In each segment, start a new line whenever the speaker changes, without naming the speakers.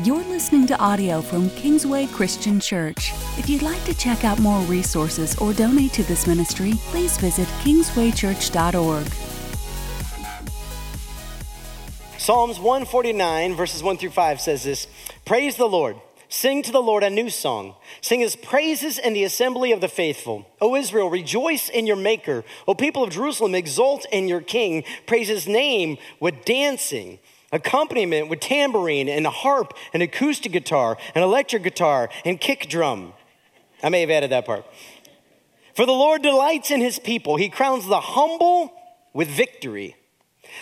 You're listening to audio from Kingsway Christian Church. If you'd like to check out more resources or donate to this ministry, please visit kingswaychurch.org.
Psalms 149, verses 1 through 5 says this Praise the Lord. Sing to the Lord a new song. Sing his praises in the assembly of the faithful. O Israel, rejoice in your maker. O people of Jerusalem, exult in your king. Praise his name with dancing accompaniment with tambourine and a harp and acoustic guitar and electric guitar and kick drum. I may have added that part. For the Lord delights in his people, he crowns the humble with victory.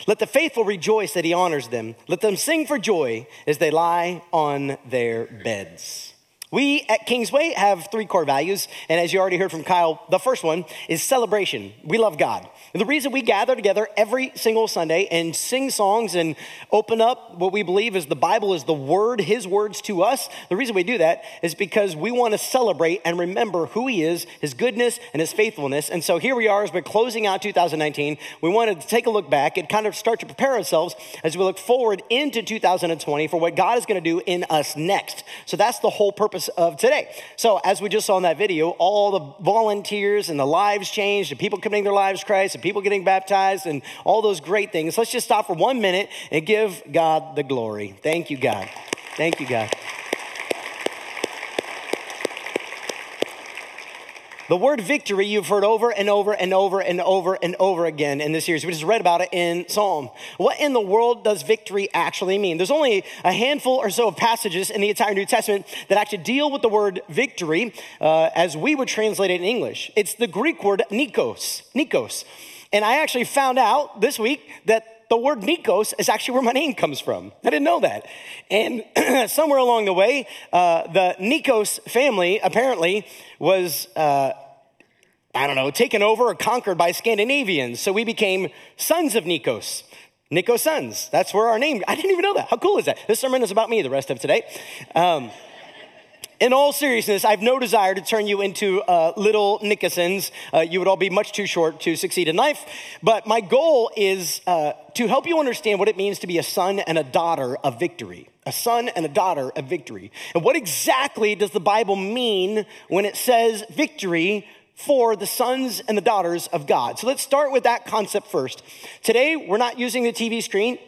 Let the faithful rejoice that he honors them. Let them sing for joy as they lie on their beds. We at Kingsway have three core values, and as you already heard from Kyle, the first one is celebration. We love God. And the reason we gather together every single Sunday and sing songs and open up what we believe is the Bible is the Word, His words to us, the reason we do that is because we want to celebrate and remember who He is, His goodness, and His faithfulness. And so here we are as we're closing out 2019. We wanted to take a look back and kind of start to prepare ourselves as we look forward into 2020 for what God is going to do in us next. So that's the whole purpose of today. So, as we just saw in that video, all the volunteers and the lives changed, and people committing their lives to Christ, and people getting baptized, and all those great things. Let's just stop for one minute and give God the glory. Thank you, God. Thank you, God. The word victory you've heard over and over and over and over and over again in this series. We just read about it in Psalm. What in the world does victory actually mean? There's only a handful or so of passages in the entire New Testament that actually deal with the word victory uh, as we would translate it in English. It's the Greek word nikos, nikos. And I actually found out this week that the word Nikos is actually where my name comes from. I didn't know that. And somewhere along the way, uh, the Nikos family apparently was, uh, I don't know, taken over or conquered by Scandinavians. So we became sons of Nikos. Nikos sons. That's where our name. I didn't even know that. How cool is that? This sermon is about me the rest of today. Um, in all seriousness, I have no desire to turn you into uh, little Nickersons. Uh, you would all be much too short to succeed in life. But my goal is uh, to help you understand what it means to be a son and a daughter of victory. A son and a daughter of victory. And what exactly does the Bible mean when it says victory for the sons and the daughters of God? So let's start with that concept first. Today, we're not using the TV screen.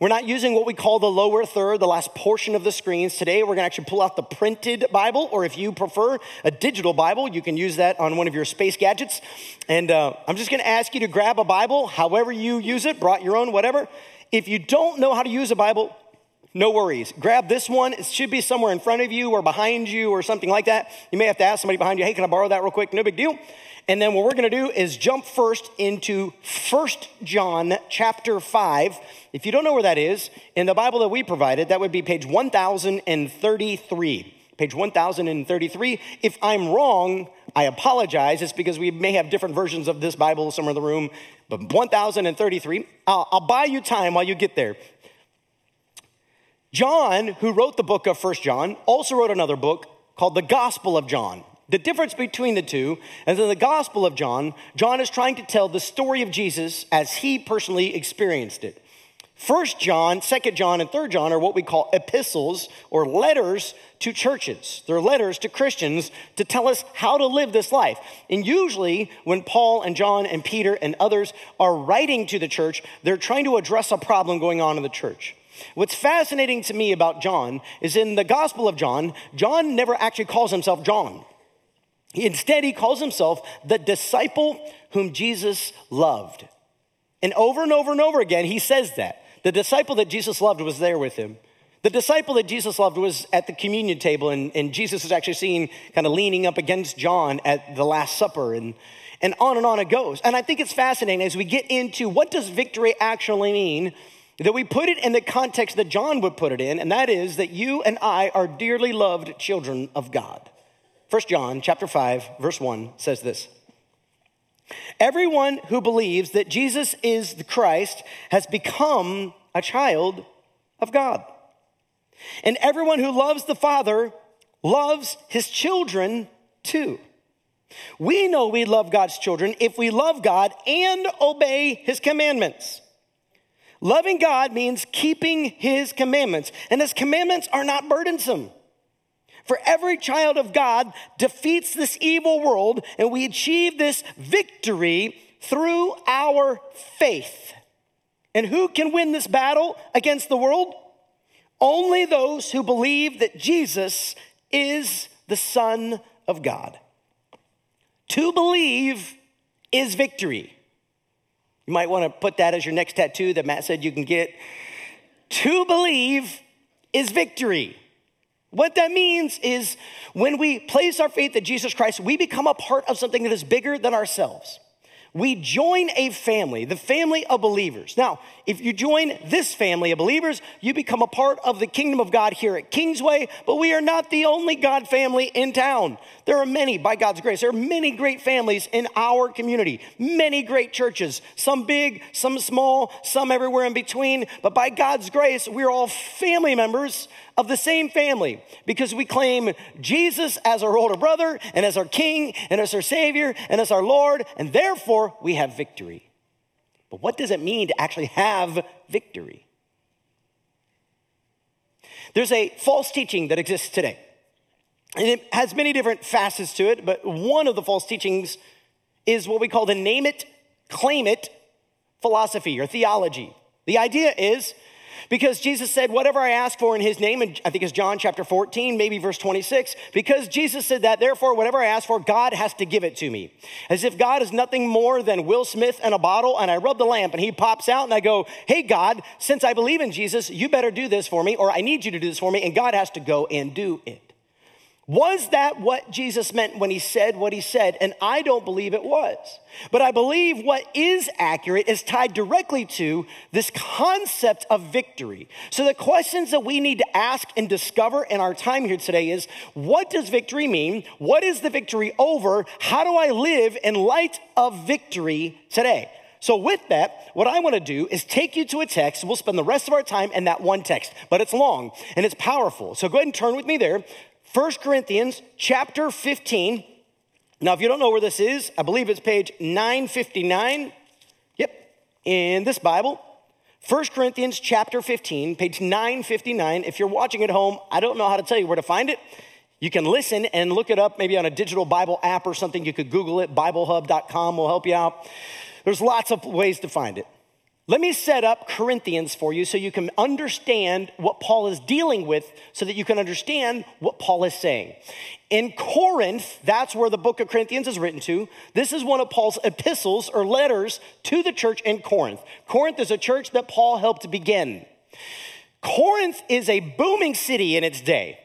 We're not using what we call the lower third, the last portion of the screens. Today, we're going to actually pull out the printed Bible, or if you prefer a digital Bible, you can use that on one of your space gadgets. And uh, I'm just going to ask you to grab a Bible, however you use it, brought your own, whatever. If you don't know how to use a Bible, no worries. Grab this one. It should be somewhere in front of you or behind you or something like that. You may have to ask somebody behind you, hey, can I borrow that real quick? No big deal. And then what we're going to do is jump first into First John chapter 5. If you don't know where that is, in the Bible that we provided, that would be page 1033. Page 1033. If I'm wrong, I apologize. It's because we may have different versions of this Bible somewhere in the room. But 1033. I'll, I'll buy you time while you get there. John, who wrote the book of First John, also wrote another book called the Gospel of John. The difference between the two is in the Gospel of John, John is trying to tell the story of Jesus as he personally experienced it. First John, Second John, and Third John are what we call epistles or letters to churches. They're letters to Christians to tell us how to live this life. And usually, when Paul and John and Peter and others are writing to the church, they're trying to address a problem going on in the church. What's fascinating to me about John is in the Gospel of John, John never actually calls himself John. Instead, he calls himself the disciple whom Jesus loved. And over and over and over again, he says that. The disciple that Jesus loved was there with him. The disciple that Jesus loved was at the communion table, and, and Jesus is actually seen kind of leaning up against John at the Last Supper, and, and on and on it goes. And I think it's fascinating as we get into what does victory actually mean, that we put it in the context that John would put it in, and that is that you and I are dearly loved children of God. 1 John chapter 5 verse 1 says this. Everyone who believes that Jesus is the Christ has become a child of God. And everyone who loves the Father loves his children too. We know we love God's children if we love God and obey his commandments. Loving God means keeping his commandments, and his commandments are not burdensome. For every child of God defeats this evil world, and we achieve this victory through our faith. And who can win this battle against the world? Only those who believe that Jesus is the Son of God. To believe is victory. You might want to put that as your next tattoo that Matt said you can get. To believe is victory. What that means is when we place our faith in Jesus Christ, we become a part of something that is bigger than ourselves we join a family, the family of believers. Now, if you join this family of believers, you become a part of the kingdom of God here at Kingsway, but we are not the only God family in town. There are many, by God's grace, there are many great families in our community, many great churches, some big, some small, some everywhere in between. But by God's grace, we're all family members of the same family because we claim Jesus as our older brother and as our king and as our savior and as our Lord, and therefore we have victory. But what does it mean to actually have victory? There's a false teaching that exists today. And it has many different facets to it, but one of the false teachings is what we call the name it, claim it philosophy or theology. The idea is because Jesus said, Whatever I ask for in his name, and I think it's John chapter 14, maybe verse 26, because Jesus said that, therefore, whatever I ask for, God has to give it to me. As if God is nothing more than Will Smith and a bottle, and I rub the lamp and he pops out, and I go, Hey, God, since I believe in Jesus, you better do this for me, or I need you to do this for me, and God has to go and do it. Was that what Jesus meant when he said what he said? And I don't believe it was. But I believe what is accurate is tied directly to this concept of victory. So the questions that we need to ask and discover in our time here today is what does victory mean? What is the victory over? How do I live in light of victory today? So, with that, what I want to do is take you to a text. We'll spend the rest of our time in that one text, but it's long and it's powerful. So, go ahead and turn with me there. 1 Corinthians chapter 15. Now, if you don't know where this is, I believe it's page 959. Yep, in this Bible. 1 Corinthians chapter 15, page 959. If you're watching at home, I don't know how to tell you where to find it. You can listen and look it up maybe on a digital Bible app or something. You could Google it. BibleHub.com will help you out. There's lots of ways to find it. Let me set up Corinthians for you so you can understand what Paul is dealing with, so that you can understand what Paul is saying. In Corinth, that's where the book of Corinthians is written to. This is one of Paul's epistles or letters to the church in Corinth. Corinth is a church that Paul helped begin. Corinth is a booming city in its day,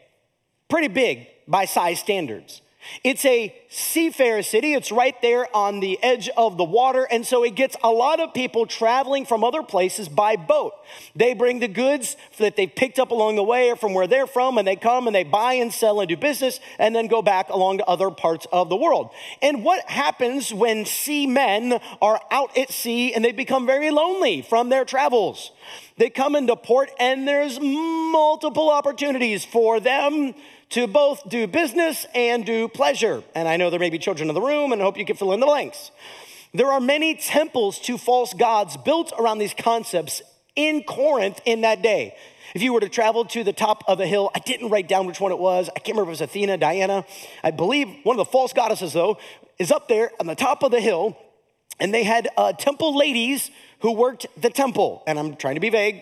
pretty big by size standards. It's a seafarer city. It's right there on the edge of the water. And so it gets a lot of people traveling from other places by boat. They bring the goods that they picked up along the way or from where they're from, and they come and they buy and sell and do business and then go back along to other parts of the world. And what happens when seamen are out at sea and they become very lonely from their travels? They come into port and there's multiple opportunities for them to both do business and do pleasure. And I know there may be children in the room, and I hope you can fill in the blanks. There are many temples to false gods built around these concepts in Corinth in that day. If you were to travel to the top of a hill, I didn't write down which one it was. I can't remember if it was Athena, Diana. I believe one of the false goddesses, though, is up there on the top of the hill, and they had uh, temple ladies who worked the temple. And I'm trying to be vague.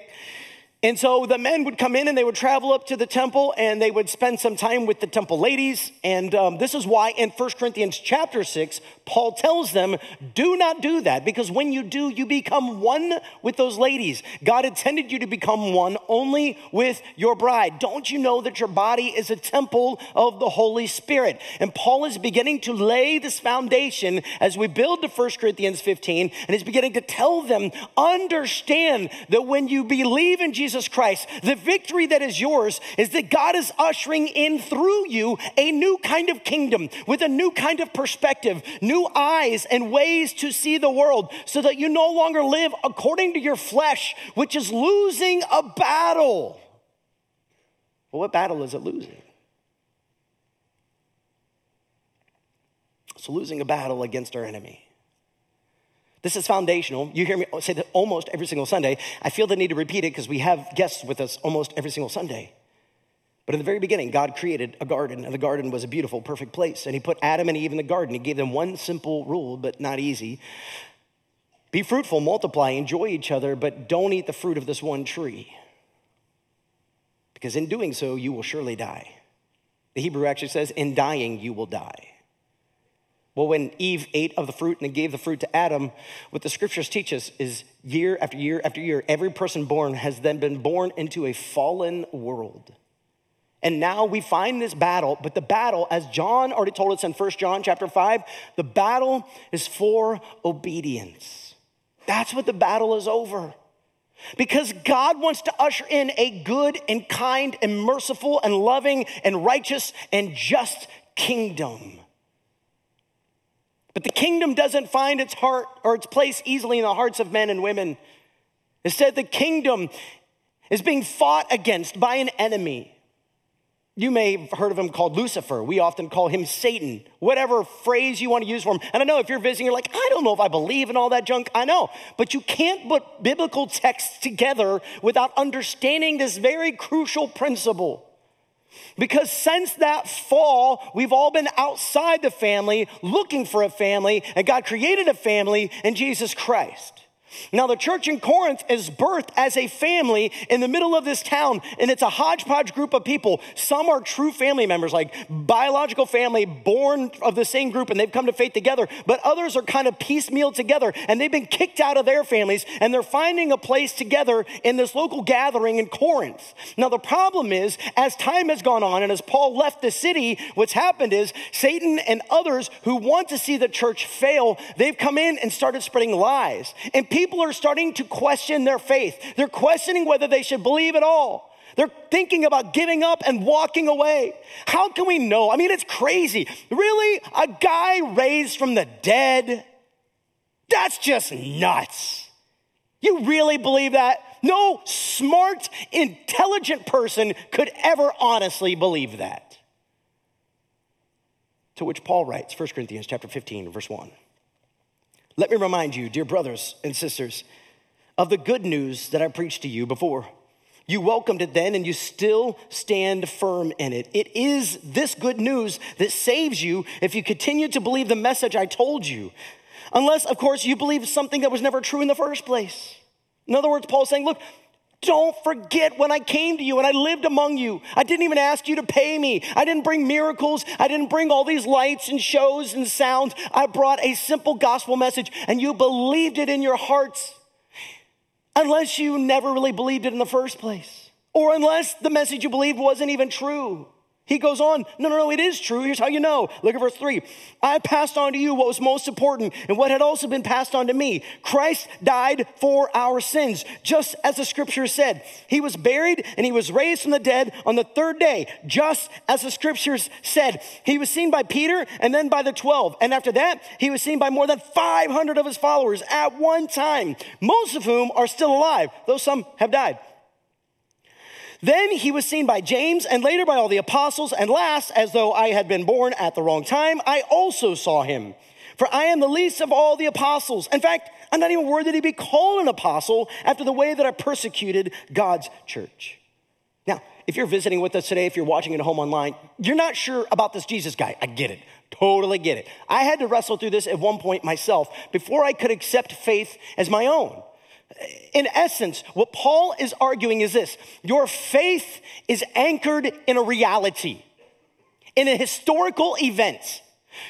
And so the men would come in and they would travel up to the temple and they would spend some time with the temple ladies. And um, this is why in 1 Corinthians chapter 6, Paul tells them, do not do that because when you do, you become one with those ladies. God intended you to become one only with your bride. Don't you know that your body is a temple of the Holy Spirit? And Paul is beginning to lay this foundation as we build to 1 Corinthians 15 and he's beginning to tell them, understand that when you believe in Jesus, Jesus Christ, the victory that is yours is that God is ushering in through you a new kind of kingdom with a new kind of perspective, new eyes and ways to see the world so that you no longer live according to your flesh, which is losing a battle. Well, what battle is it losing? It's losing a battle against our enemy. This is foundational. You hear me say that almost every single Sunday. I feel the need to repeat it because we have guests with us almost every single Sunday. But in the very beginning, God created a garden, and the garden was a beautiful, perfect place. And He put Adam and Eve in the garden. He gave them one simple rule, but not easy be fruitful, multiply, enjoy each other, but don't eat the fruit of this one tree. Because in doing so, you will surely die. The Hebrew actually says, in dying, you will die. Well, when Eve ate of the fruit and gave the fruit to Adam, what the scriptures teach us is year after year after year, every person born has then been born into a fallen world. And now we find this battle, but the battle, as John already told us in 1 John chapter 5, the battle is for obedience. That's what the battle is over. Because God wants to usher in a good and kind and merciful and loving and righteous and just kingdom. But the kingdom doesn't find its heart or its place easily in the hearts of men and women. Instead, the kingdom is being fought against by an enemy. You may have heard of him called Lucifer. We often call him Satan, whatever phrase you want to use for him. And I know if you're visiting, you're like, I don't know if I believe in all that junk. I know. But you can't put biblical texts together without understanding this very crucial principle. Because since that fall, we've all been outside the family looking for a family, and God created a family in Jesus Christ. Now, the church in Corinth is birthed as a family in the middle of this town, and it's a hodgepodge group of people. Some are true family members, like biological family born of the same group, and they've come to faith together. But others are kind of piecemeal together, and they've been kicked out of their families, and they're finding a place together in this local gathering in Corinth. Now, the problem is, as time has gone on, and as Paul left the city, what's happened is Satan and others who want to see the church fail, they've come in and started spreading lies. And people are starting to question their faith. They're questioning whether they should believe at all. They're thinking about giving up and walking away. How can we know? I mean, it's crazy. Really? A guy raised from the dead? That's just nuts. You really believe that? No smart, intelligent person could ever honestly believe that. To which Paul writes, 1 Corinthians chapter 15, verse 1. Let me remind you, dear brothers and sisters, of the good news that I preached to you before. You welcomed it then, and you still stand firm in it. It is this good news that saves you if you continue to believe the message I told you. Unless, of course, you believe something that was never true in the first place. In other words, Paul's saying, look, don't forget when I came to you and I lived among you. I didn't even ask you to pay me. I didn't bring miracles. I didn't bring all these lights and shows and sounds. I brought a simple gospel message and you believed it in your hearts. Unless you never really believed it in the first place, or unless the message you believed wasn't even true. He goes on, no, no, no, it is true. Here's how you know. Look at verse three. I passed on to you what was most important and what had also been passed on to me. Christ died for our sins, just as the scripture said. He was buried and he was raised from the dead on the third day, just as the scriptures said. He was seen by Peter and then by the 12. And after that, he was seen by more than 500 of his followers at one time, most of whom are still alive, though some have died. Then he was seen by James and later by all the apostles. And last, as though I had been born at the wrong time, I also saw him. For I am the least of all the apostles. In fact, I'm not even worthy to be called an apostle after the way that I persecuted God's church. Now, if you're visiting with us today, if you're watching at home online, you're not sure about this Jesus guy. I get it. Totally get it. I had to wrestle through this at one point myself before I could accept faith as my own. In essence, what Paul is arguing is this your faith is anchored in a reality, in a historical event.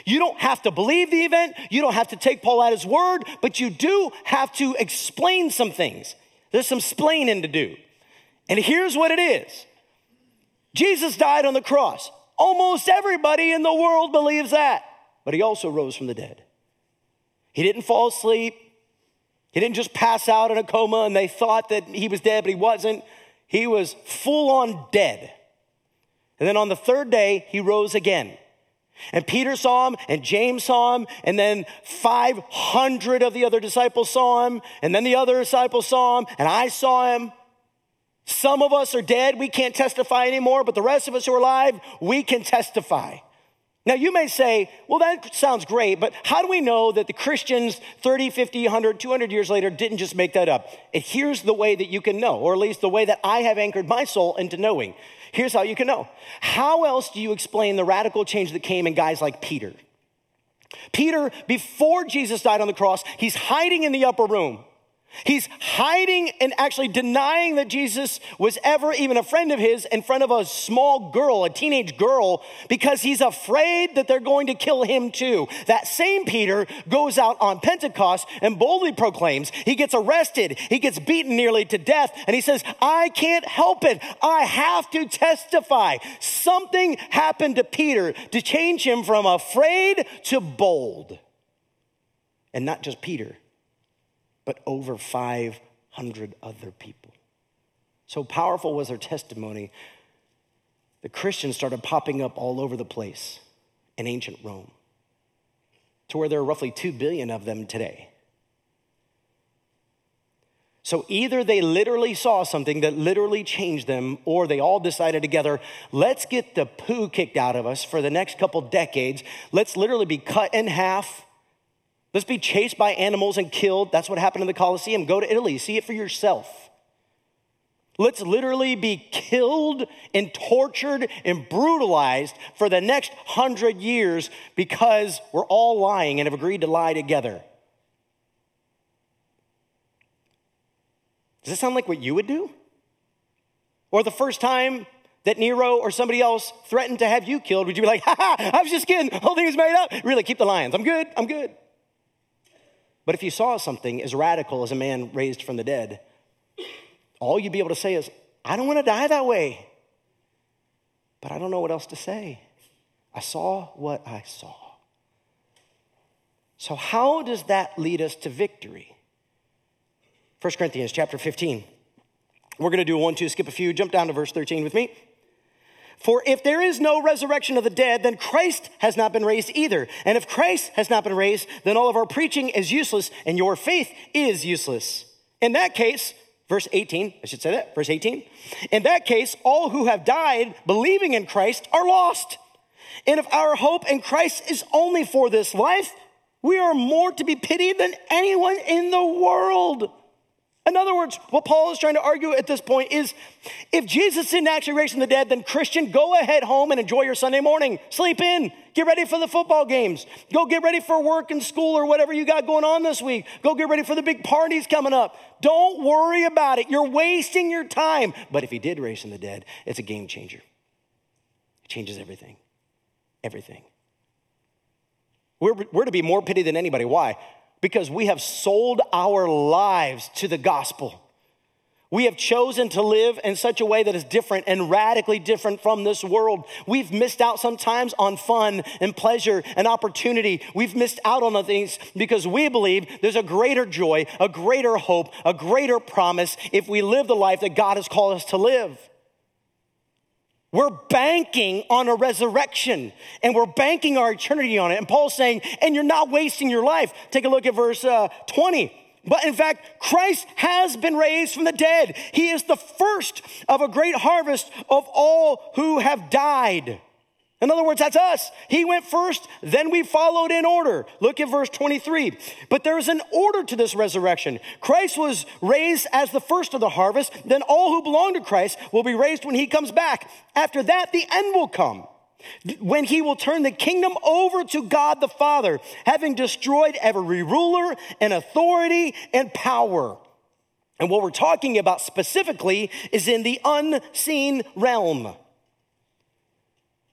You don't have to believe the event, you don't have to take Paul at his word, but you do have to explain some things. There's some splaining to do. And here's what it is Jesus died on the cross. Almost everybody in the world believes that, but he also rose from the dead. He didn't fall asleep. He didn't just pass out in a coma and they thought that he was dead, but he wasn't. He was full on dead. And then on the third day, he rose again. And Peter saw him, and James saw him, and then 500 of the other disciples saw him, and then the other disciples saw him, and I saw him. Some of us are dead, we can't testify anymore, but the rest of us who are alive, we can testify. Now, you may say, well, that sounds great, but how do we know that the Christians 30, 50, 100, 200 years later didn't just make that up? And here's the way that you can know, or at least the way that I have anchored my soul into knowing. Here's how you can know. How else do you explain the radical change that came in guys like Peter? Peter, before Jesus died on the cross, he's hiding in the upper room. He's hiding and actually denying that Jesus was ever even a friend of his in front of a small girl, a teenage girl, because he's afraid that they're going to kill him too. That same Peter goes out on Pentecost and boldly proclaims. He gets arrested, he gets beaten nearly to death, and he says, I can't help it. I have to testify. Something happened to Peter to change him from afraid to bold. And not just Peter but over 500 other people. So powerful was their testimony. The Christians started popping up all over the place in ancient Rome, to where there are roughly 2 billion of them today. So either they literally saw something that literally changed them, or they all decided together, let's get the poo kicked out of us for the next couple decades. Let's literally be cut in half Let's be chased by animals and killed. That's what happened in the Colosseum. Go to Italy, see it for yourself. Let's literally be killed and tortured and brutalized for the next hundred years because we're all lying and have agreed to lie together. Does this sound like what you would do? Or the first time that Nero or somebody else threatened to have you killed, would you be like, ha ha, I was just kidding, whole thing was made up? Really, keep the lions. I'm good, I'm good. But if you saw something as radical as a man raised from the dead, all you'd be able to say is, I don't want to die that way. But I don't know what else to say. I saw what I saw. So, how does that lead us to victory? 1 Corinthians chapter 15. We're going to do one, two, skip a few. Jump down to verse 13 with me. For if there is no resurrection of the dead, then Christ has not been raised either. And if Christ has not been raised, then all of our preaching is useless and your faith is useless. In that case, verse 18, I should say that, verse 18. In that case, all who have died believing in Christ are lost. And if our hope in Christ is only for this life, we are more to be pitied than anyone in the world. In other words, what Paul is trying to argue at this point is if Jesus didn't actually raise from the dead, then Christian, go ahead home and enjoy your Sunday morning. Sleep in. Get ready for the football games. Go get ready for work and school or whatever you got going on this week. Go get ready for the big parties coming up. Don't worry about it. You're wasting your time. But if he did raise from the dead, it's a game changer. It changes everything. Everything. We're, we're to be more pitied than anybody. Why? Because we have sold our lives to the gospel. We have chosen to live in such a way that is different and radically different from this world. We've missed out sometimes on fun and pleasure and opportunity. We've missed out on things because we believe there's a greater joy, a greater hope, a greater promise if we live the life that God has called us to live. We're banking on a resurrection and we're banking our eternity on it. And Paul's saying, and you're not wasting your life. Take a look at verse uh, 20. But in fact, Christ has been raised from the dead. He is the first of a great harvest of all who have died. In other words, that's us. He went first, then we followed in order. Look at verse 23. But there is an order to this resurrection. Christ was raised as the first of the harvest, then all who belong to Christ will be raised when he comes back. After that, the end will come. When he will turn the kingdom over to God the Father, having destroyed every ruler and authority and power. And what we're talking about specifically is in the unseen realm.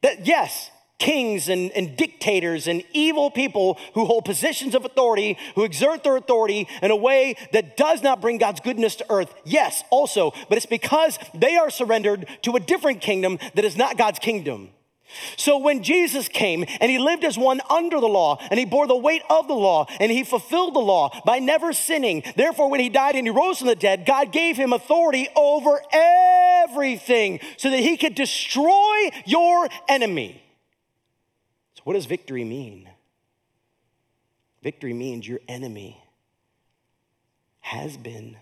That, yes, kings and, and, dictators and evil people who hold positions of authority, who exert their authority in a way that does not bring God's goodness to earth. Yes, also, but it's because they are surrendered to a different kingdom that is not God's kingdom. So when Jesus came and he lived as one under the law and he bore the weight of the law and he fulfilled the law by never sinning, therefore when he died and he rose from the dead, God gave him authority over everything so that he could destroy your enemy. So what does victory mean? Victory means your enemy has been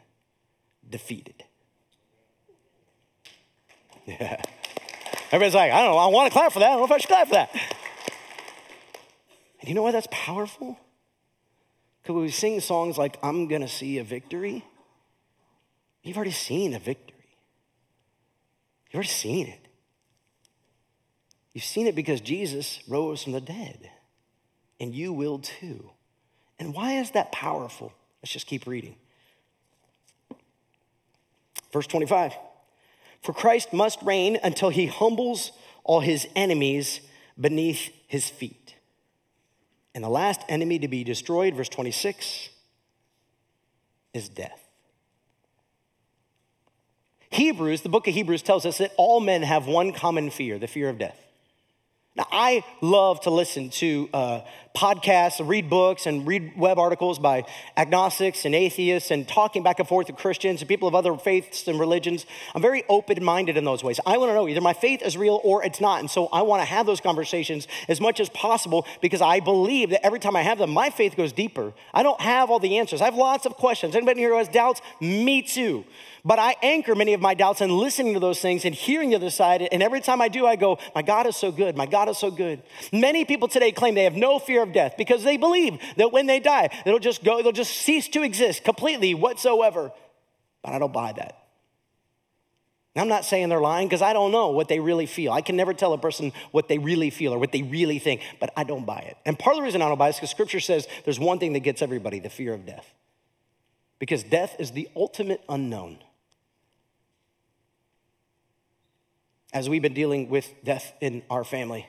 defeated. Yeah. Everybody's like, I don't know, I want to clap for that. I don't know if I should clap for that. And you know why that's powerful? Because when we sing songs like, I'm gonna see a victory, you've already seen a victory. You've already seen it. You've seen it because Jesus rose from the dead, and you will too. And why is that powerful? Let's just keep reading. Verse 25 For Christ must reign until he humbles all his enemies beneath his feet. And the last enemy to be destroyed, verse 26, is death. Hebrews, the book of Hebrews tells us that all men have one common fear the fear of death. Now, I love to listen to uh, podcasts, read books, and read web articles by agnostics and atheists and talking back and forth with Christians and people of other faiths and religions. I'm very open minded in those ways. I want to know either my faith is real or it's not. And so I want to have those conversations as much as possible because I believe that every time I have them, my faith goes deeper. I don't have all the answers. I have lots of questions. Anybody here who has doubts? Me too. But I anchor many of my doubts in listening to those things and hearing the other side. And every time I do, I go, My God is so good. My God is so good. Many people today claim they have no fear of death because they believe that when they die, it'll just go, they'll just cease to exist completely whatsoever. But I don't buy that. I'm not saying they're lying because I don't know what they really feel. I can never tell a person what they really feel or what they really think, but I don't buy it. And part of the reason I don't buy it is because scripture says there's one thing that gets everybody the fear of death. Because death is the ultimate unknown. as we've been dealing with death in our family,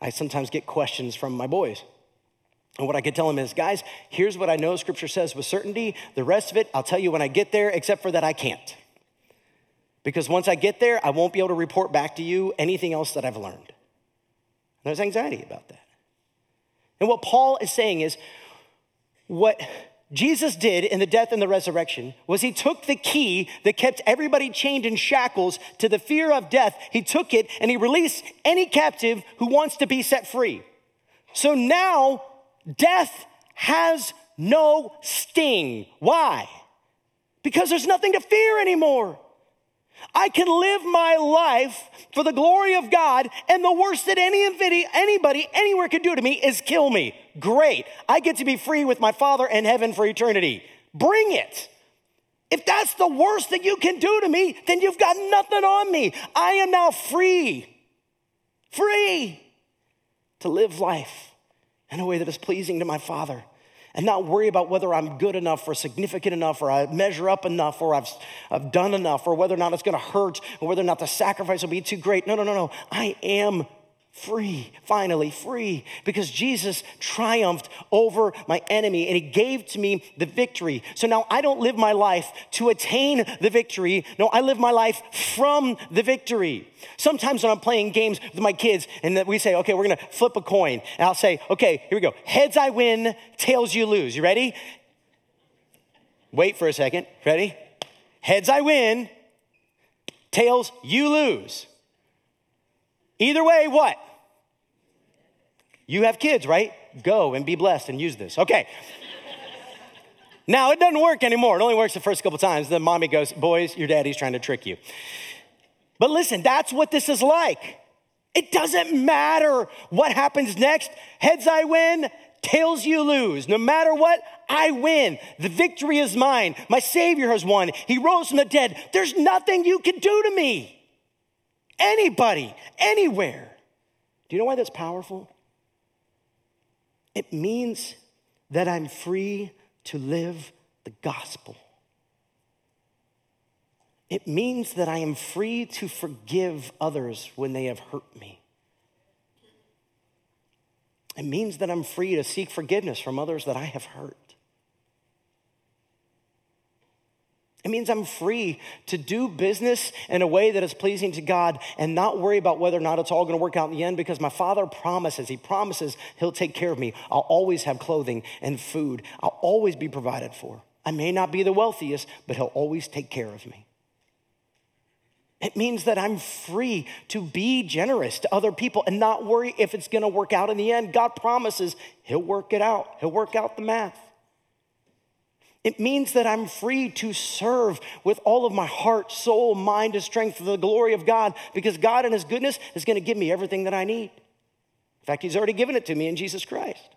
I sometimes get questions from my boys. And what I could tell them is, guys, here's what I know scripture says with certainty. The rest of it, I'll tell you when I get there, except for that I can't. Because once I get there, I won't be able to report back to you anything else that I've learned. There's anxiety about that. And what Paul is saying is, what Jesus did in the death and the resurrection was he took the key that kept everybody chained in shackles to the fear of death. He took it and he released any captive who wants to be set free. So now death has no sting. Why? Because there's nothing to fear anymore. I can live my life for the glory of God, and the worst that any anybody anywhere could do to me is kill me. Great. I get to be free with my Father in heaven for eternity. Bring it. If that's the worst that you can do to me, then you've got nothing on me. I am now free, free to live life in a way that is pleasing to my Father and not worry about whether I'm good enough or significant enough or I measure up enough or I've, I've done enough or whether or not it's going to hurt or whether or not the sacrifice will be too great. No, no, no, no. I am free, finally free, because Jesus triumphed over my enemy and he gave to me the victory. So now I don't live my life to attain the victory. No, I live my life from the victory. Sometimes when I'm playing games with my kids and we say, okay, we're gonna flip a coin, and I'll say, okay, here we go. Heads I win, tails you lose. You ready? Wait for a second. Ready? Heads I win, tails you lose. Either way, what? You have kids, right? Go and be blessed and use this. Okay. now, it doesn't work anymore. It only works the first couple times. Then mommy goes, Boys, your daddy's trying to trick you. But listen, that's what this is like. It doesn't matter what happens next. Heads I win, tails you lose. No matter what, I win. The victory is mine. My Savior has won. He rose from the dead. There's nothing you can do to me. Anybody, anywhere. Do you know why that's powerful? It means that I'm free to live the gospel. It means that I am free to forgive others when they have hurt me. It means that I'm free to seek forgiveness from others that I have hurt. It means I'm free to do business in a way that is pleasing to God and not worry about whether or not it's all going to work out in the end because my Father promises, He promises He'll take care of me. I'll always have clothing and food, I'll always be provided for. I may not be the wealthiest, but He'll always take care of me. It means that I'm free to be generous to other people and not worry if it's going to work out in the end. God promises He'll work it out, He'll work out the math. It means that I'm free to serve with all of my heart, soul, mind, and strength for the glory of God because God, in His goodness, is going to give me everything that I need. In fact, He's already given it to me in Jesus Christ.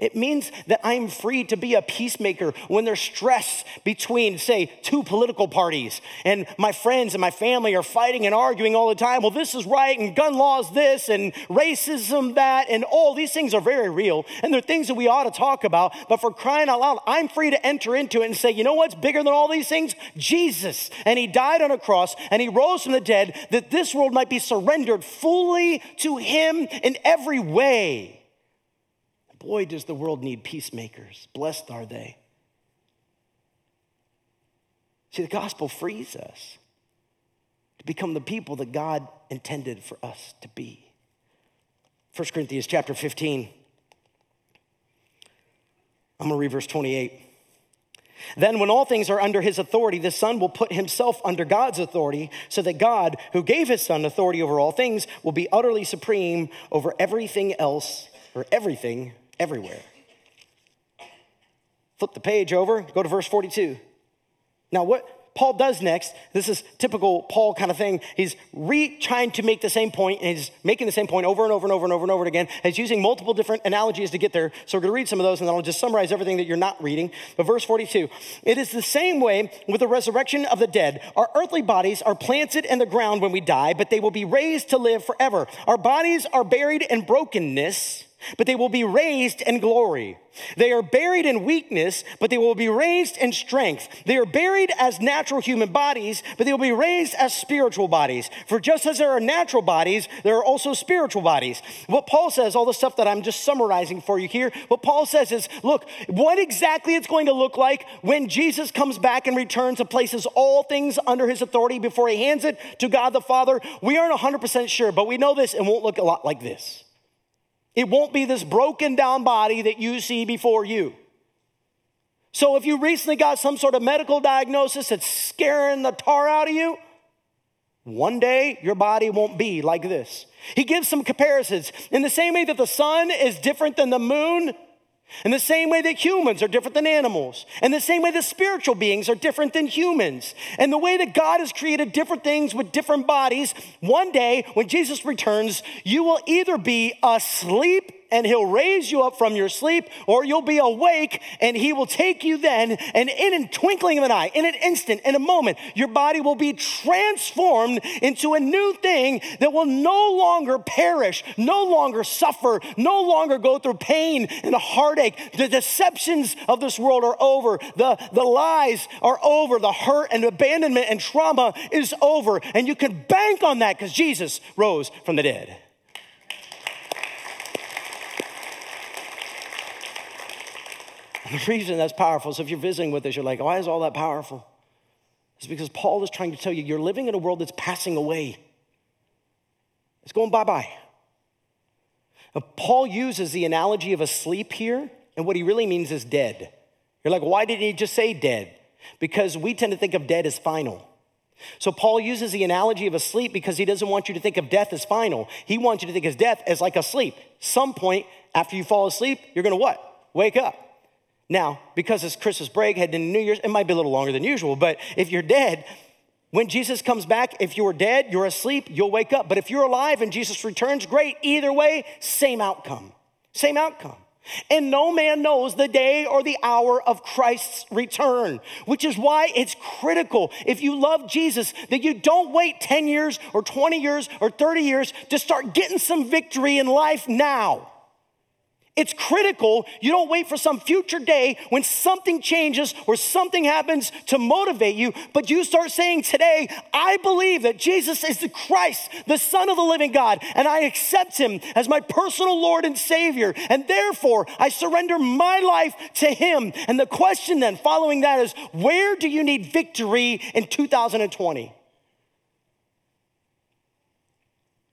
It means that I'm free to be a peacemaker when there's stress between, say, two political parties and my friends and my family are fighting and arguing all the time. Well, this is right and gun laws this and racism that and all these things are very real and they're things that we ought to talk about. But for crying out loud, I'm free to enter into it and say, you know what's bigger than all these things? Jesus. And he died on a cross and he rose from the dead that this world might be surrendered fully to him in every way. Boy, does the world need peacemakers. Blessed are they. See, the gospel frees us to become the people that God intended for us to be. 1 Corinthians chapter 15. I'm going to read verse 28. Then, when all things are under his authority, the Son will put himself under God's authority, so that God, who gave his Son authority over all things, will be utterly supreme over everything else or everything everywhere. Flip the page over, go to verse 42. Now, what Paul does next, this is typical Paul kind of thing. He's re trying to make the same point, and he's making the same point over and over and over and over and over again. He's using multiple different analogies to get there. So we're going to read some of those, and then I'll just summarize everything that you're not reading. But verse 42 it is the same way with the resurrection of the dead. Our earthly bodies are planted in the ground when we die, but they will be raised to live forever. Our bodies are buried in brokenness but they will be raised in glory. They are buried in weakness, but they will be raised in strength. They are buried as natural human bodies, but they will be raised as spiritual bodies. For just as there are natural bodies, there are also spiritual bodies. What Paul says, all the stuff that I'm just summarizing for you here, what Paul says is look, what exactly it's going to look like when Jesus comes back and returns and places all things under his authority before he hands it to God the Father, we aren't 100% sure, but we know this and won't look a lot like this. It won't be this broken down body that you see before you. So if you recently got some sort of medical diagnosis that's scaring the tar out of you, one day your body won't be like this. He gives some comparisons. In the same way that the sun is different than the moon, in the same way that humans are different than animals, and the same way that spiritual beings are different than humans, and the way that God has created different things with different bodies, one day when Jesus returns, you will either be asleep and he'll raise you up from your sleep, or you'll be awake and he will take you then. And in a twinkling of an eye, in an instant, in a moment, your body will be transformed into a new thing that will no longer perish, no longer suffer, no longer go through pain and heartache. The deceptions of this world are over, the, the lies are over, the hurt and abandonment and trauma is over. And you can bank on that because Jesus rose from the dead. The reason that's powerful, so if you're visiting with us, you're like, why is all that powerful? It's because Paul is trying to tell you you're living in a world that's passing away. It's going bye bye. Paul uses the analogy of asleep here, and what he really means is dead. You're like, why didn't he just say dead? Because we tend to think of dead as final. So Paul uses the analogy of asleep because he doesn't want you to think of death as final. He wants you to think of death as like a sleep. Some point after you fall asleep, you're gonna what? Wake up. Now, because it's Christmas break, heading into New Year's, it might be a little longer than usual, but if you're dead, when Jesus comes back, if you're dead, you're asleep, you'll wake up. But if you're alive and Jesus returns, great. Either way, same outcome. Same outcome. And no man knows the day or the hour of Christ's return, which is why it's critical if you love Jesus that you don't wait 10 years or 20 years or 30 years to start getting some victory in life now. It's critical you don't wait for some future day when something changes or something happens to motivate you, but you start saying today, I believe that Jesus is the Christ, the Son of the living God, and I accept him as my personal Lord and Savior, and therefore I surrender my life to him. And the question then following that is, where do you need victory in 2020?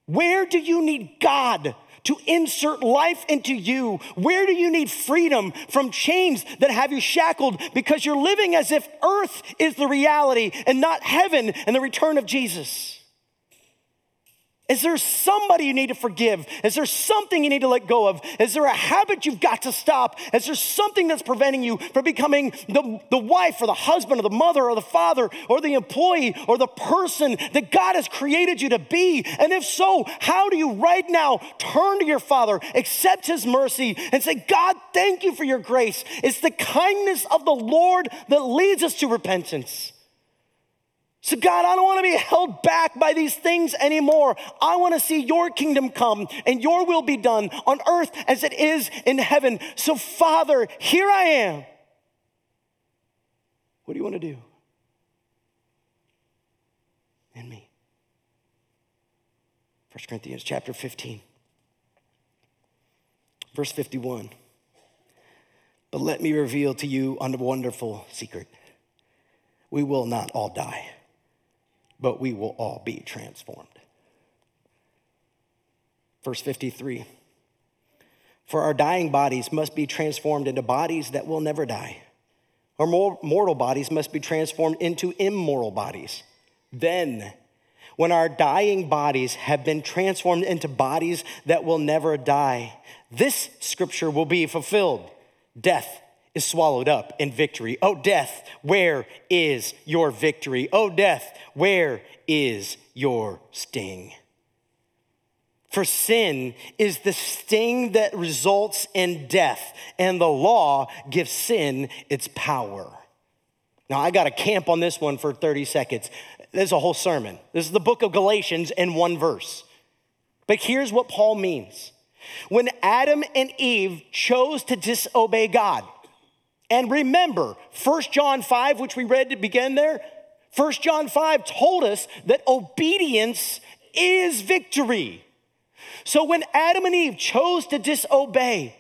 Where do you need God? To insert life into you? Where do you need freedom from chains that have you shackled because you're living as if earth is the reality and not heaven and the return of Jesus? Is there somebody you need to forgive? Is there something you need to let go of? Is there a habit you've got to stop? Is there something that's preventing you from becoming the, the wife or the husband or the mother or the father or the employee or the person that God has created you to be? And if so, how do you right now turn to your father, accept his mercy, and say, God, thank you for your grace? It's the kindness of the Lord that leads us to repentance. So, God, I don't want to be held back by these things anymore. I want to see your kingdom come and your will be done on earth as it is in heaven. So, Father, here I am. What do you want to do? In me. 1 Corinthians chapter 15, verse 51. But let me reveal to you a wonderful secret. We will not all die but we will all be transformed. Verse 53 For our dying bodies must be transformed into bodies that will never die. Our mortal bodies must be transformed into immortal bodies. Then, when our dying bodies have been transformed into bodies that will never die, this scripture will be fulfilled. Death is swallowed up in victory. Oh, death, where is your victory? Oh, death, where is your sting? For sin is the sting that results in death, and the law gives sin its power. Now, I got to camp on this one for 30 seconds. There's a whole sermon. This is the book of Galatians in one verse. But here's what Paul means. When Adam and Eve chose to disobey God, and remember, 1 John 5, which we read to begin there, 1 John 5 told us that obedience is victory. So when Adam and Eve chose to disobey,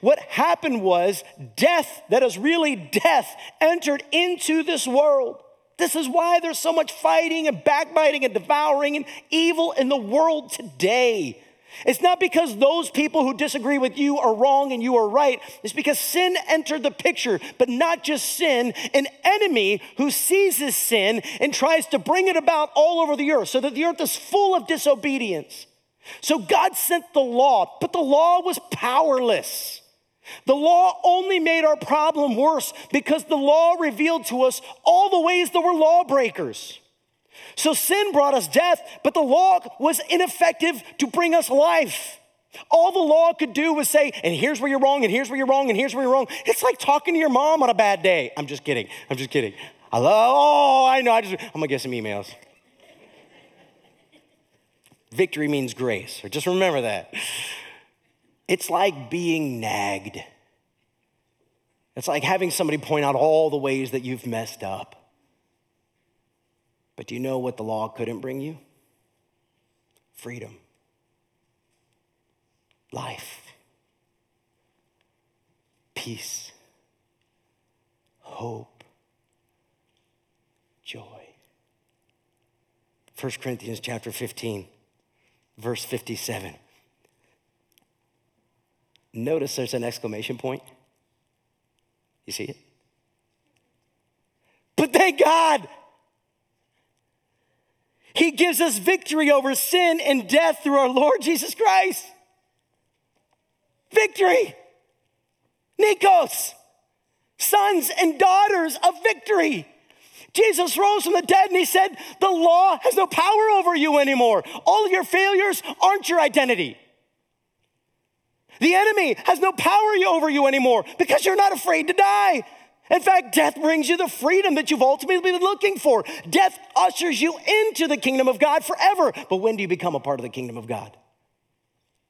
what happened was death, that is really death, entered into this world. This is why there's so much fighting and backbiting and devouring and evil in the world today. It's not because those people who disagree with you are wrong and you are right. It's because sin entered the picture, but not just sin, an enemy who seizes sin and tries to bring it about all over the earth so that the earth is full of disobedience. So God sent the law, but the law was powerless. The law only made our problem worse because the law revealed to us all the ways that we're lawbreakers. So sin brought us death, but the law was ineffective to bring us life. All the law could do was say, and here's where you're wrong, and here's where you're wrong, and here's where you're wrong. It's like talking to your mom on a bad day. I'm just kidding. I'm just kidding. I love, oh, I know. I just, I'm gonna get some emails. Victory means grace, or just remember that. It's like being nagged. It's like having somebody point out all the ways that you've messed up. But do you know what the law couldn't bring you? Freedom, life, peace, hope, joy. 1 Corinthians chapter 15, verse 57. Notice there's an exclamation point. You see it? But thank God he gives us victory over sin and death through our Lord Jesus Christ. Victory. Nikos. Sons and daughters of victory. Jesus rose from the dead and he said, The law has no power over you anymore. All of your failures aren't your identity. The enemy has no power over you anymore because you're not afraid to die. In fact, death brings you the freedom that you've ultimately been looking for. Death ushers you into the kingdom of God forever. But when do you become a part of the kingdom of God?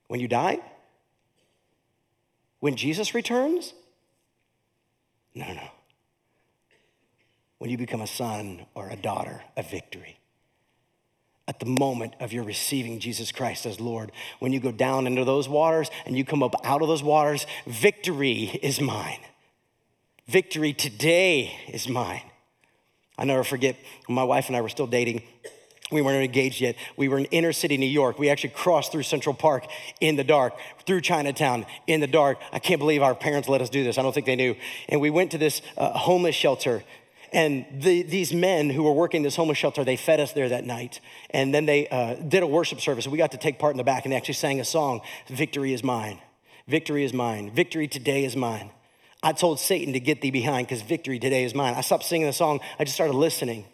When you die? When Jesus returns? No, no. When you become a son or a daughter of victory. At the moment of your receiving Jesus Christ as Lord, when you go down into those waters and you come up out of those waters, victory is mine. Victory today is mine. I never forget when my wife and I were still dating. We weren't engaged yet. We were in inner city New York. We actually crossed through Central Park in the dark, through Chinatown in the dark. I can't believe our parents let us do this. I don't think they knew. And we went to this uh, homeless shelter. and the, these men who were working this homeless shelter, they fed us there that night. And then they uh, did a worship service. We got to take part in the back and they actually sang a song Victory is mine. Victory is mine. Victory today is mine. I told Satan to get thee behind because victory today is mine. I stopped singing the song. I just started listening.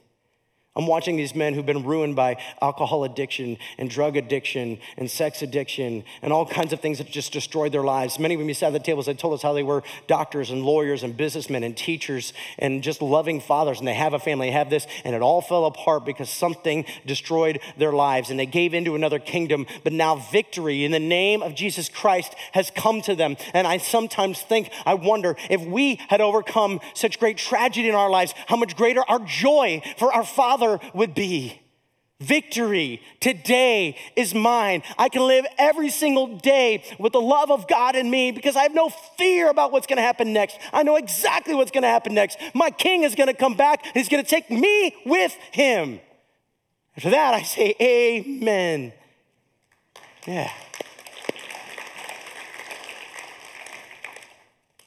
I'm watching these men who've been ruined by alcohol addiction and drug addiction and sex addiction and all kinds of things that just destroyed their lives. Many of them sat at the tables, they told us how they were doctors and lawyers and businessmen and teachers and just loving fathers, and they have a family, they have this, and it all fell apart because something destroyed their lives and they gave into another kingdom. But now victory in the name of Jesus Christ has come to them. And I sometimes think, I wonder if we had overcome such great tragedy in our lives, how much greater our joy for our Father would be. Victory today is mine. I can live every single day with the love of God in me because I have no fear about what's going to happen next. I know exactly what's going to happen next. My king is going to come back and he's going to take me with him. After that, I say, Amen. Yeah.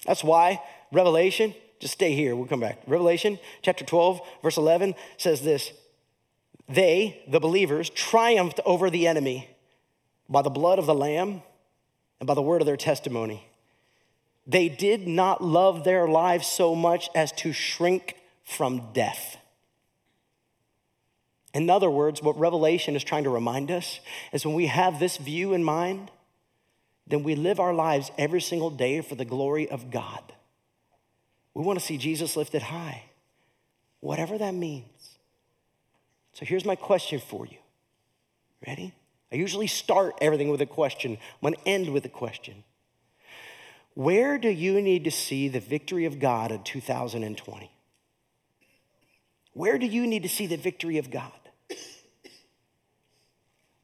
That's why Revelation just stay here. We'll come back. Revelation chapter 12, verse 11 says this They, the believers, triumphed over the enemy by the blood of the Lamb and by the word of their testimony. They did not love their lives so much as to shrink from death. In other words, what Revelation is trying to remind us is when we have this view in mind, then we live our lives every single day for the glory of God. We want to see Jesus lifted high, whatever that means. So here's my question for you. Ready? I usually start everything with a question. I'm going to end with a question. Where do you need to see the victory of God in 2020? Where do you need to see the victory of God?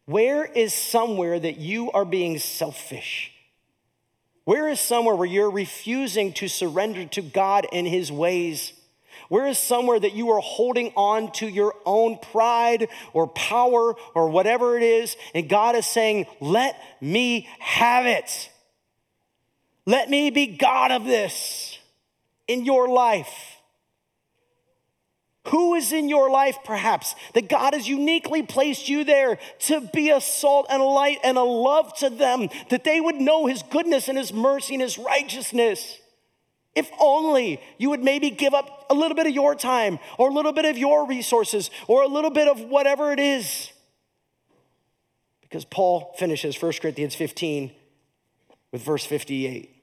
Where is somewhere that you are being selfish? Where is somewhere where you're refusing to surrender to God and His ways? Where is somewhere that you are holding on to your own pride or power or whatever it is, and God is saying, Let me have it. Let me be God of this in your life. Who is in your life, perhaps, that God has uniquely placed you there to be a salt and a light and a love to them, that they would know His goodness and His mercy and His righteousness? If only you would maybe give up a little bit of your time or a little bit of your resources or a little bit of whatever it is. Because Paul finishes 1 Corinthians 15 with verse 58.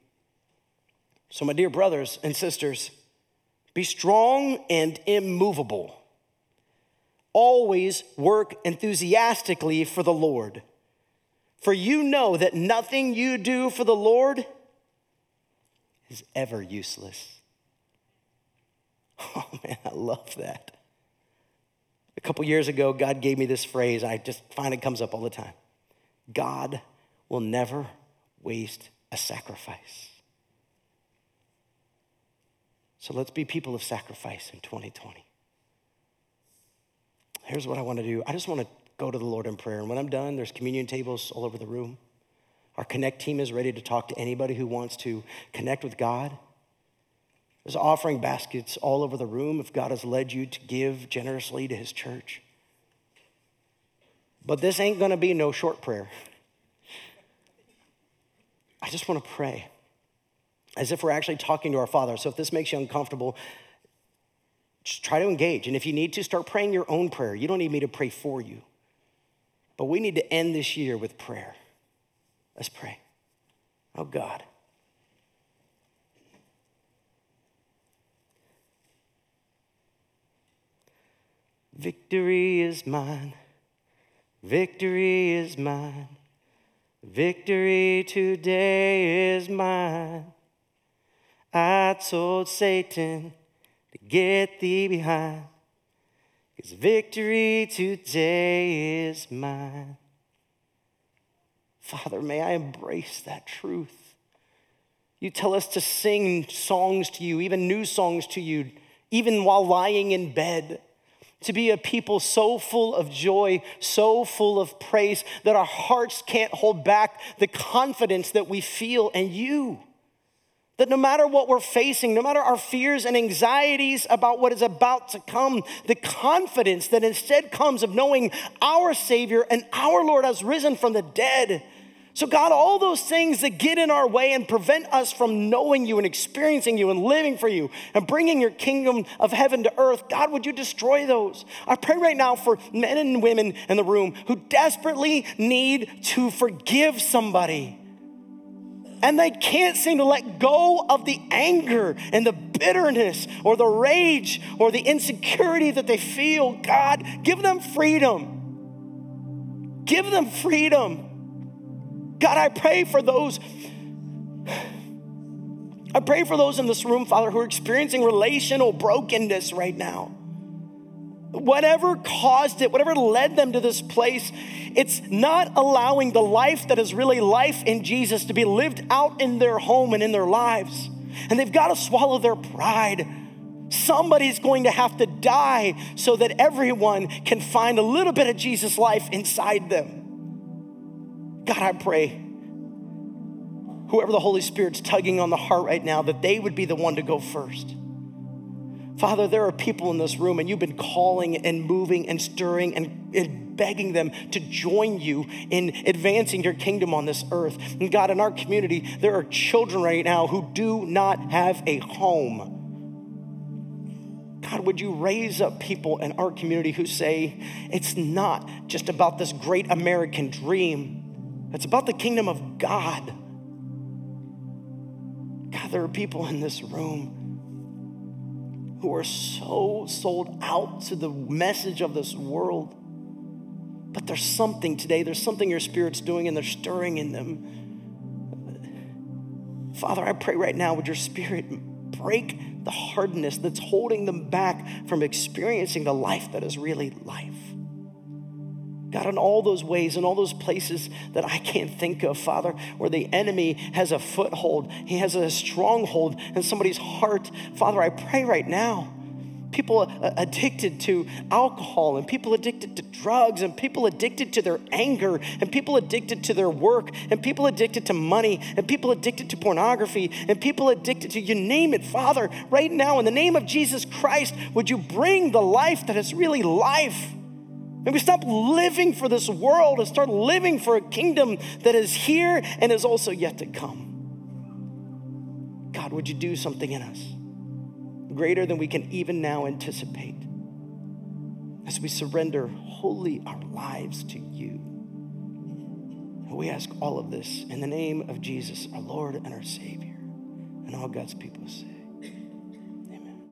So, my dear brothers and sisters, be strong and immovable. Always work enthusiastically for the Lord. For you know that nothing you do for the Lord is ever useless. Oh man, I love that. A couple years ago, God gave me this phrase, I just find it comes up all the time God will never waste a sacrifice. So let's be people of sacrifice in 2020. Here's what I want to do I just want to go to the Lord in prayer. And when I'm done, there's communion tables all over the room. Our Connect team is ready to talk to anybody who wants to connect with God. There's offering baskets all over the room if God has led you to give generously to his church. But this ain't gonna be no short prayer. I just wanna pray as if we're actually talking to our Father. So if this makes you uncomfortable, just try to engage. And if you need to, start praying your own prayer. You don't need me to pray for you. But we need to end this year with prayer. Let's pray. Oh God. Victory is mine. Victory is mine. Victory today is mine. I told Satan to get thee behind, because victory today is mine. Father, may I embrace that truth. You tell us to sing songs to you, even new songs to you, even while lying in bed. To be a people so full of joy, so full of praise that our hearts can't hold back the confidence that we feel in you. That no matter what we're facing, no matter our fears and anxieties about what is about to come, the confidence that instead comes of knowing our Savior and our Lord has risen from the dead. So, God, all those things that get in our way and prevent us from knowing you and experiencing you and living for you and bringing your kingdom of heaven to earth, God, would you destroy those? I pray right now for men and women in the room who desperately need to forgive somebody and they can't seem to let go of the anger and the bitterness or the rage or the insecurity that they feel. God, give them freedom. Give them freedom. God, I pray for those. I pray for those in this room, Father, who are experiencing relational brokenness right now whatever caused it, whatever led them to this place, it's not allowing the life that is really life in Jesus to be lived out in their home and in their lives. And they've got to swallow their pride. Somebody's going to have to die so that everyone can find a little bit of Jesus' life inside them. God, I pray, whoever the Holy Spirit's tugging on the heart right now, that they would be the one to go first Father, there are people in this room, and you've been calling and moving and stirring and, and, begging them to join you in advancing your kingdom on this earth. And God, in our community, there are children right now who do not have a home. God, would you raise up people in our community who say, it's not just about this great American dream, it's about the kingdom of God. God, there are people in this room who are so sold out to the message of this world. But there's something today, there's something your spirit's doing and they're stirring in them. Father, I pray right now, would your spirit break the hardness that's holding them back from experiencing the life that is really life. God, in all those ways, in all those places that I can't think of, Father, where the enemy has a foothold, he has a stronghold in somebody's heart. Father, I pray right now. People addicted to alcohol, and people addicted to drugs, and people addicted to their anger, and people addicted to their work, and people addicted to money, and people addicted to pornography, and people addicted to you name it, Father, right now, in the name of Jesus Christ, would you bring the life that is really life? Maybe stop living for this world and start living for a kingdom that is here and is also yet to come. God, would you do something in us greater than we can even now anticipate as we surrender wholly our lives to you? And we ask all of this in the name of Jesus, our Lord and our Savior, and all God's people say.